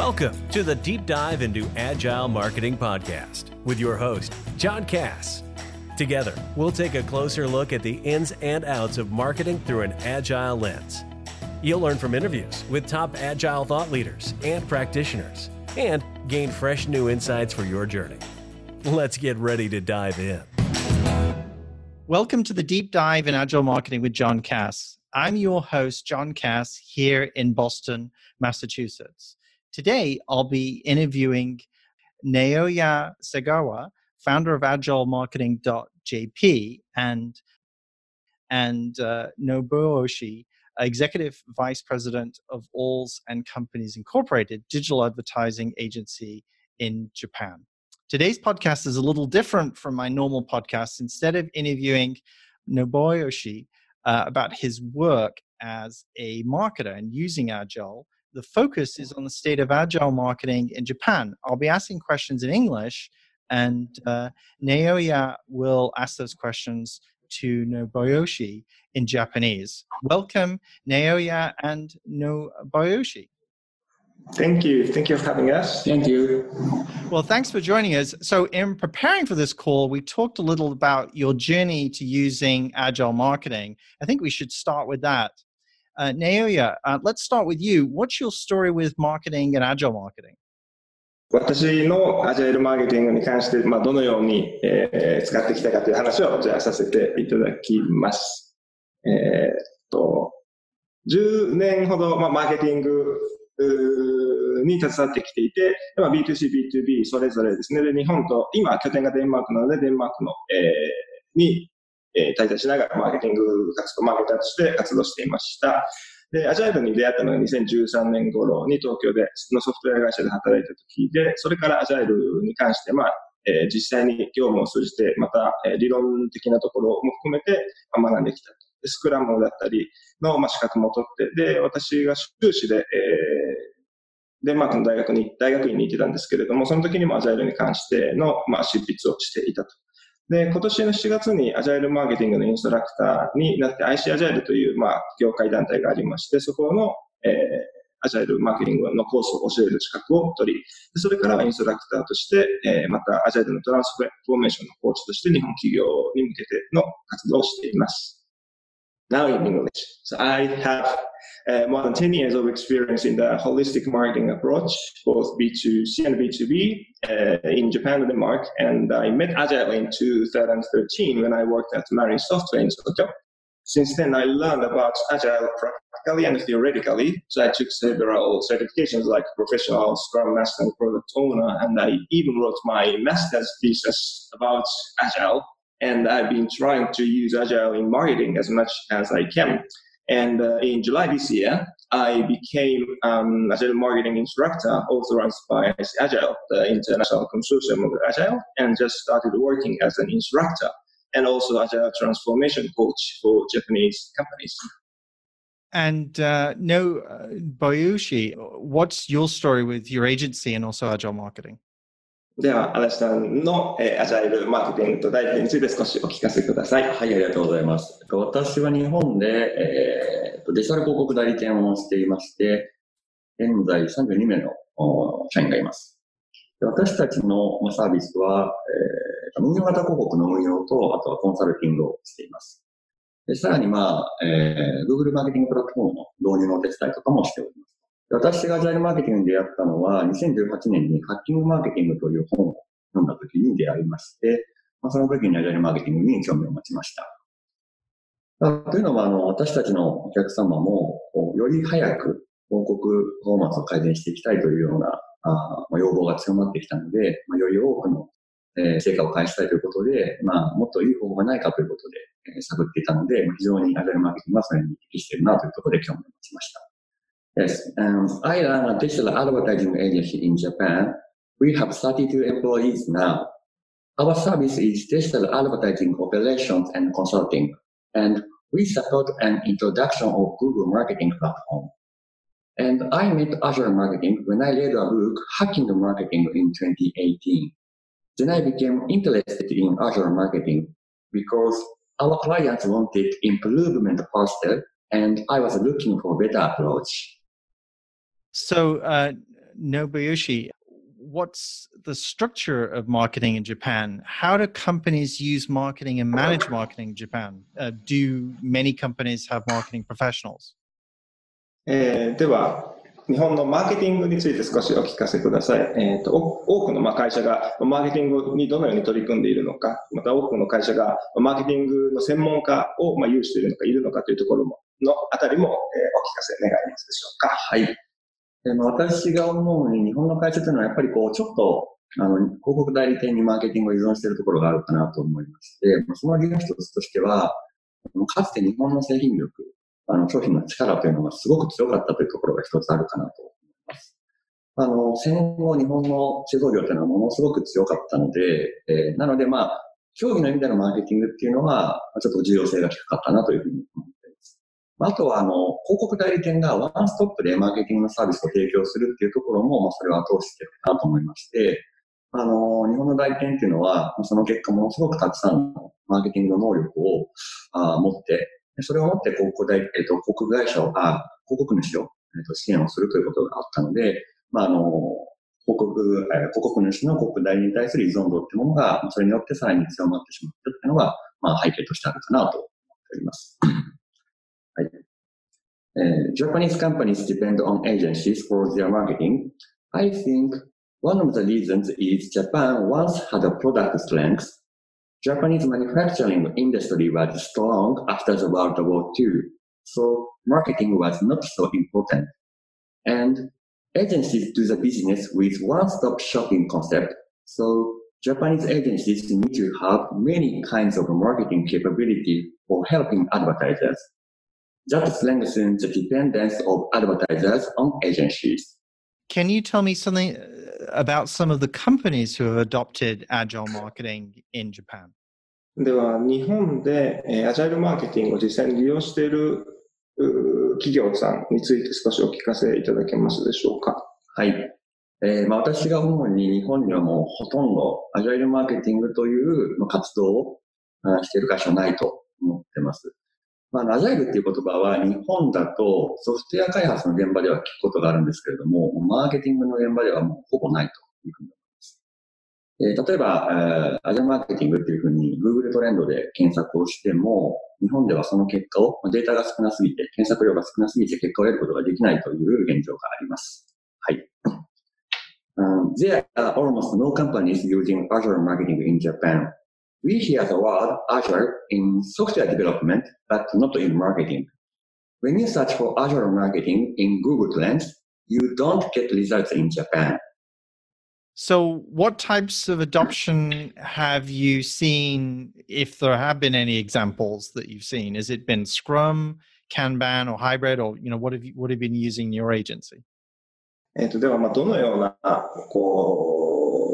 Welcome to the Deep Dive into Agile Marketing Podcast with your host, John Cass. Together, we'll take a closer look at the ins and outs of marketing through an agile lens. You'll learn from interviews with top agile thought leaders and practitioners and gain fresh new insights for your journey. Let's get ready to dive in. Welcome to the Deep Dive in Agile Marketing with John Cass. I'm your host, John Cass, here in Boston, Massachusetts. Today, I'll be interviewing Naoya Segawa, founder of AgileMarketing.jp, and and uh, executive vice president of Alls and Companies Incorporated, digital advertising agency in Japan. Today's podcast is a little different from my normal podcast. Instead of interviewing Nobuo Oshii uh, about his work as a marketer and using Agile, the focus is on the state of Agile marketing in Japan. I'll be asking questions in English, and uh, Naoya will ask those questions to Nobuo Oshii in Japanese. Welcome, Naoya and Nobuo Oshii. Thank you. Thank you for having us. Thank you. Well, thanks for joining us. So, in preparing for this call, we talked a little about your journey to using agile marketing. I think we should start with that. Uh, Naoya, uh, let's start with you. What's your story with marketing and agile marketing? 私のアジャイルマーケティングに関して、まあ、どのように、えー、使ってきたかという話をじゃあさせていただきます。えー、っと、10年ほど、まあ、マーケティングに携わってきていて、まあ、B2C、B2B それぞれですね。で、日本と、今拠点がデンマークなので、デンマークの、えー、に、えー、滞在しながらマーケティング活動、マーケターとして活動していました。で、アジャイルに出会ったのが2013年頃に東京で、のソフトウェア会社で働いた時で、それからアジャイルに関して、まあ、えー、実際に業務を通じて、また、えー、理論的なところも含めて、まあ、学んできたと。スクラムだったりの、まあ、資格も取って、で、私が修士で、えー、デンマークの大学に、大学院に行ってたんですけれども、その時にもアジャイルに関しての、まあ、執筆をしていたと。で、今年の7月にアジャイルマーケティングのインストラクターになって IC アジャイルという、まあ、業界団体がありまして、そこの、えー、アジャイルマーケティングのコースを教える資格を取り、それからインストラクターとして、えー、またアジャイルのトランスフォーメーションのコーチとして日本企業に向けての活動をしています。now in English. So I have uh, more than 10 years of experience in the holistic marketing approach, both B2C and B2B uh, in Japan and Denmark. And I met Agile in 2013 when I worked at Marine Software in Tokyo. Since then, I learned about Agile practically and theoretically. So I took several certifications like professional Scrum Master and Product Owner, and I even wrote my master's thesis about Agile and I've been trying to use Agile in marketing as much as I can. And uh, in July this year, I became um, Agile marketing instructor authorized by Agile, the international consortium of Agile, and just started working as an instructor and also Agile transformation coach for Japanese companies. And uh, no, uh, Bayushi, what's your story with your agency and also Agile marketing? では、足立さんの、えー、アジャイルマーケティングと代理について少しお聞かせください。はい、ありがとうございます。私は日本で、えー、デジタル広告代理店をしていまして、現在32名の社員がいます。私たちのサービスは、えー、運用型広告の運用と、あとはコンサルティングをしています。でさらに、まあ、えー、Google マーケティングプラットフォームの導入のお手伝いとかもしております。私がアジャイルマーケティングに出会ったのは、2018年にハッキングマーケティングという本を読んだ時に出会いまして、まあ、その時にアジャイルマーケティングに興味を持ちました。というのは、あの、私たちのお客様も、より早く広告パフォーマンスを改善していきたいというようなあ、まあ、要望が強まってきたので、まあ、より多くの、えー、成果を返したいということで、まあ、もっといい方法がないかということで、えー、探っていたので、非常にアジャイルマーケティングはそれに適しているなというところで興味を持ちました。Yes, um, I run a digital advertising agency in Japan. We have 32 employees now. Our service is digital advertising operations and consulting, and we support an introduction of Google Marketing Platform. And I met Azure Marketing when I read a book, Hacking the Marketing, in 2018. Then I became interested in Azure Marketing because our clients wanted improvement faster, and I was looking for better approach. So, uh, Nobuyoshi, what's the structure of marketing in Japan? How do companies use marketing and manage marketing in Japan? Uh, do many companies have marketing professionals? えー、では、日本のマーケティングについて少しお聞かせください。えーと、多くのまあ会社がマーケティングにどのように取り組んでいるのか、また多くの会社がマーケティングの専門家をまあ有しているのか、いるのかというところものあたりも、えー、お聞かせ願いますでしょうか。はい。 でまあ、私が思うに、日本の会社というのはやっぱりこう、ちょっと、あの、広告代理店にマーケティングを依存しているところがあるかなと思いまして、その理由の一つとしては、かつて日本の製品力、あの、商品の力というのがすごく強かったというところが一つあるかなと思います。あの、戦後日本の製造業というのはものすごく強かったので、えー、なのでまあ、競技の意味でのマーケティングっていうのは、ちょっと重要性が低かったなというふうに思あとは、あの、広告代理店がワンストップでマーケティングのサービスを提供するっていうところも、まあ、それは通してるかなと思いまして、あの、日本の代理店っていうのは、その結果ものすごくたくさんのマーケティングの能力をあ持って、それを持って広告代、えっ、と、広告会社を、あ広告主を、えっ、と、支援をするということがあったので、まあ、あの、広告、えー、広告主の広告代理に対する依存度っていうものが、それによってさらに強まってしまってるっていうのが、まあ、背景としてあるかなと思っております。Uh, Japanese companies depend on agencies for their marketing. I think one of the reasons is Japan once had a product strength. Japanese manufacturing industry was strong after the World War II, so marketing was not so important. And agencies do the business with one-stop shopping concept, so Japanese agencies need to have many kinds of marketing capability for helping advertisers. That strengthens the dependence of advertisers on agencies. Can you tell me something uh, about some of the companies who have adopted agile marketing in Japan? では、日本で、えー、アジャイルマーケティングを実際に利用している企業さんについて少しお聞かせいただけますでしょうか。はい。えーまあ、私が主に日本にはもうほとんどアジャイルマーケティングという活動をしている会社はないと思ってます。まあ、アジャイルっていう言葉は日本だとソフトウェア開発の現場では聞くことがあるんですけれども、マーケティングの現場ではもうほぼないというふうに思います。えー、例えば、えー、アジャマーケティングっていうふうに Google トレンドで検索をしても、日本ではその結果を、データが少なすぎて、検索量が少なすぎて結果を得ることができないという現状があります。はい。Um, there are almost no companies using Azure marketing in Japan. We hear the word Azure in software development, but not in marketing. When you search for Azure marketing in Google Trends, you don't get results in Japan. So, what types of adoption have you seen, if there have been any examples that you've seen? Has it been Scrum, Kanban, or hybrid, or you know, what have you what have you been using in your agency? えっと、では、まあ、どのような、こう、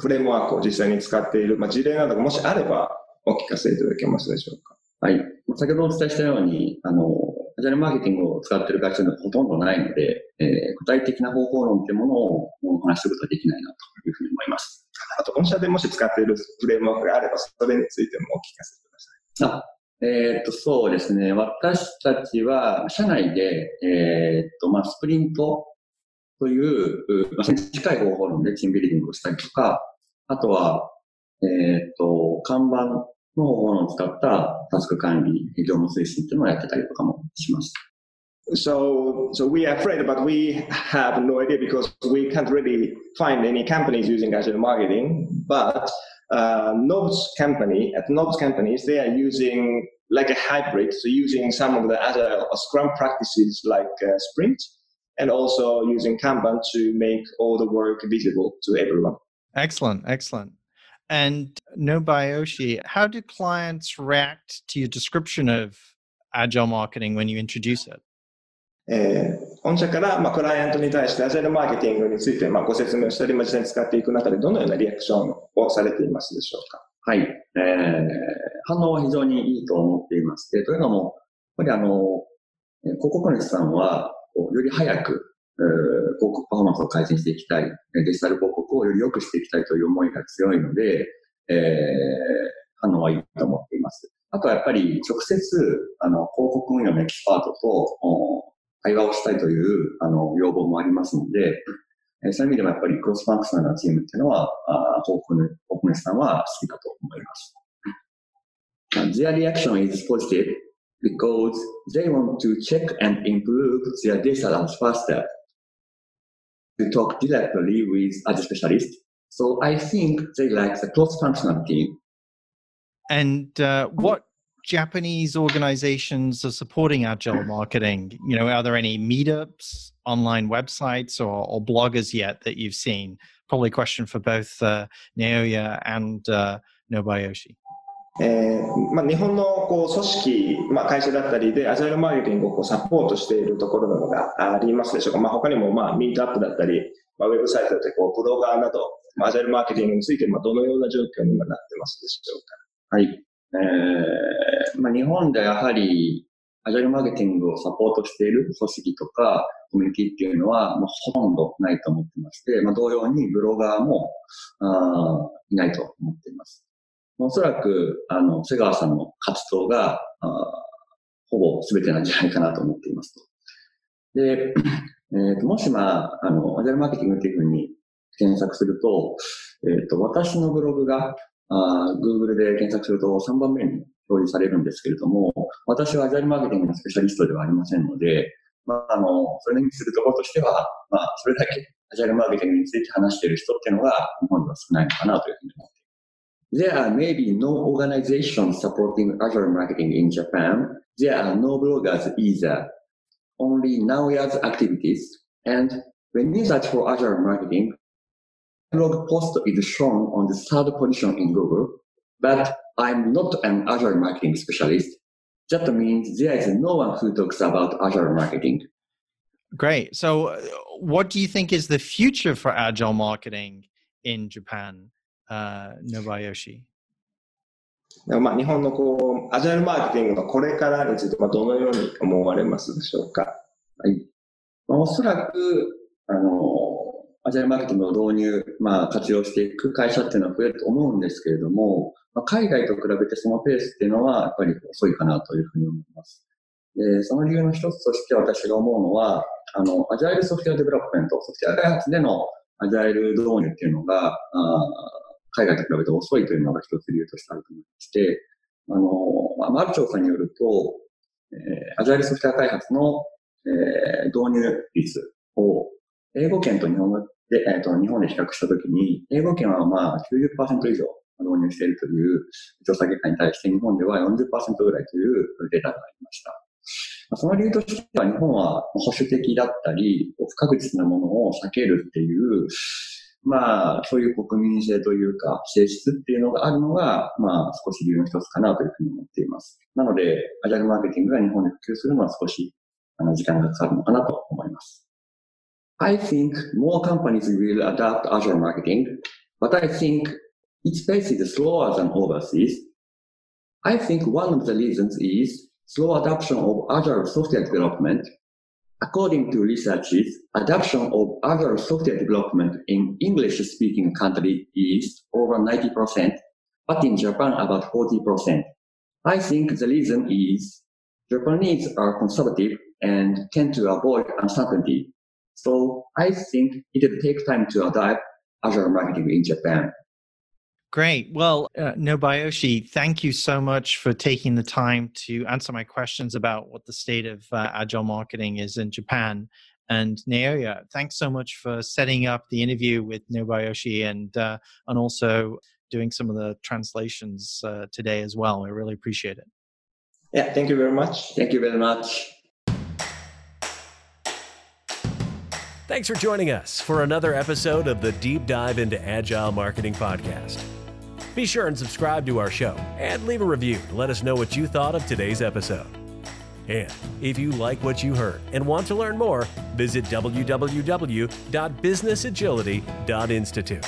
フレームワークを実際に使っている、まあ、事例などがもしあれば、お聞かせいただけますでしょうか？はい。先ほどお伝えしたように、あの、アジャルマーケティングを使っている会社はほとんどないので、えー、具体的な方法論というものをお話しすることはできないなというふうに思います。あと、御社でもし使っているフレームワークがあれば、それについてもお聞かせください。あえー、っと、そうですね。私たちは、社内で、えー、っと、まあ、スプリントという、まあ、近い方法論でチームビルディングをしたりとか、あとは、えっ、と、看板の方法論を使ったタスク管理、業務推進っていうのをやってたりとかもします。So, so we are afraid, but we have no idea because we can't really find any companies using Agile marketing. But uh, Nob's company, at Nob's companies, they are using like a hybrid, so using some of the other Scrum practices like uh, Sprint, and also using Kanban to make all the work visible to everyone. Excellent, excellent. And Nobuyoshi, how do clients react to your description of agile marketing when you introduce it? えー、御社から、まあ、クライアントに対してアジャイルマーケティングについて、まあ、ご説明をしたり、まあ、実際に使っていく中で、どのようなリアクションをされていますでしょうか？はい。えー、反応は非常にいいと思っていまして、というのも、やっぱりあの、広告主さんは、より早く広告パフォーマンスを改善していきたい、デジタル広告をより良くしていきたいという思いが強いので、えー、反応はいいと思っています。あとはやっぱり直接、あの、広告運用のエキスパートと対話をしたいという、あの、要望もありますので、えそういう意味でもやっぱり cross-functional なチームっていうのは、あホークネホークネスさんは好きだと思います。Their reaction is positive because they want to check and improve their data as faster to talk directly with other specialists. So I think they like the cross-functional team. And uh, what Japanese organizations are supporting agile marketing? You know, are there any meetups, online websites, or, or bloggers yet that you've seen? Probably a question for both uh, Naoya and uh, Nobayoshi. えーまあ、日本のこう組織、まあ、会社だったりでアジャイルマーケティングをこうサポートしているところなどがありますでしょうか、まあ、他にもまあミートアップだったり、まあ、ウェブサイトでこうブロガーなど、まあ、アジャイルマーケティングについてまあどのような状況に今なってますでしょうか。はい。えーまあ、日本ではやはりアジャイルマーケティングをサポートしている組織とかコミュニティっていうのはもうほとんどないと思ってまして、まあ、同様にブロガーもあいないと思っています。おそらく、あの、瀬川さんの活動が、あほぼ全てなんじゃないかなと思っていますと。で、えーと、もしまあ、あの、アジャルマーケティングっていうふうに検索すると、えっ、ー、と、私のブログが、あ Google で検索すると3番目に表示されるんですけれども、私はアジャルマーケティングのスペシャリストではありませんので、まあ、あの、それの意味するところとしては、まあ、それだけアジャルマーケティングについて話している人っていうのが日本では少ないのかなというふうに思います。There are maybe no organizations supporting Azure marketing in Japan. There are no bloggers either. Only Naoya's activities. And when you search for Azure marketing, blog post is shown on the third position in Google, but I'm not an Azure marketing specialist. That means there is no one who talks about Azure marketing. Great. So, uh, what do you think is the future for agile marketing in Japan, uh, Nobuyoshi? まあ、日本のこうアジャイルマーケティングのこれからについて、まあ、どのように思われますでしょうか？はい。まあ、おそらく、あの、アジャイルマーケティングの導入、まあ、活用していく会社っていうのは増えると思うんですけれども、まあ、海外と比べてそのペースっていうのはやっぱり遅いかなというふうに思います。で、その理由の一つとして私が思うのは、あの、 agile software development、ソフトウェア開発でのアジャイル導入っていうのが、あ海外と比べて遅いというのが一つ理由としてあると思いまして、あの、まあ、ある調査によると、えー、アジャイルソフトウェア開発の、えー、導入率を英語圏と日本で、えっ、ー、と、日本で比較したときに、英語圏はまあ90%以上導入しているという調査結果に対して、日本では40%ぐらいというデータがありました。その理由としては、日本は保守的だったり、不確実なものを避けるっていう、まあ、そういう国民性というか、性質っていうのがあるのが、まあ、少し理由の一つかなというふうに思っています。なので、アジャルマーケティングが日本で普及するのは少し、あの、時間がかかるのかなと思います。I think more companies will adopt Azure marketing, but I think its pace is slower than overseas. I think one of the reasons is slow adoption of Azure software development. According to researches, adoption of Azure software development in English-speaking countries is over 90%, but in Japan about 40%. I think the reason is Japanese are conservative and tend to avoid uncertainty. So I think it will take time to adapt Azure marketing in Japan. Great. Well, uh, Nobuyoshi, thank you so much for taking the time to answer my questions about what the state of uh, agile marketing is in Japan. And Naoya, thanks so much for setting up the interview with Nobuyoshi and uh, and also doing some of the translations uh, today as well. I really appreciate it. Yeah, thank you very much. Thank you very much. Thanks for joining us for another episode of the Deep Dive into Agile Marketing Podcast. Be sure and subscribe to our show and leave a review to let us know what you thought of today's episode. And if you like what you heard and want to learn more, visit www.businessagility.institute.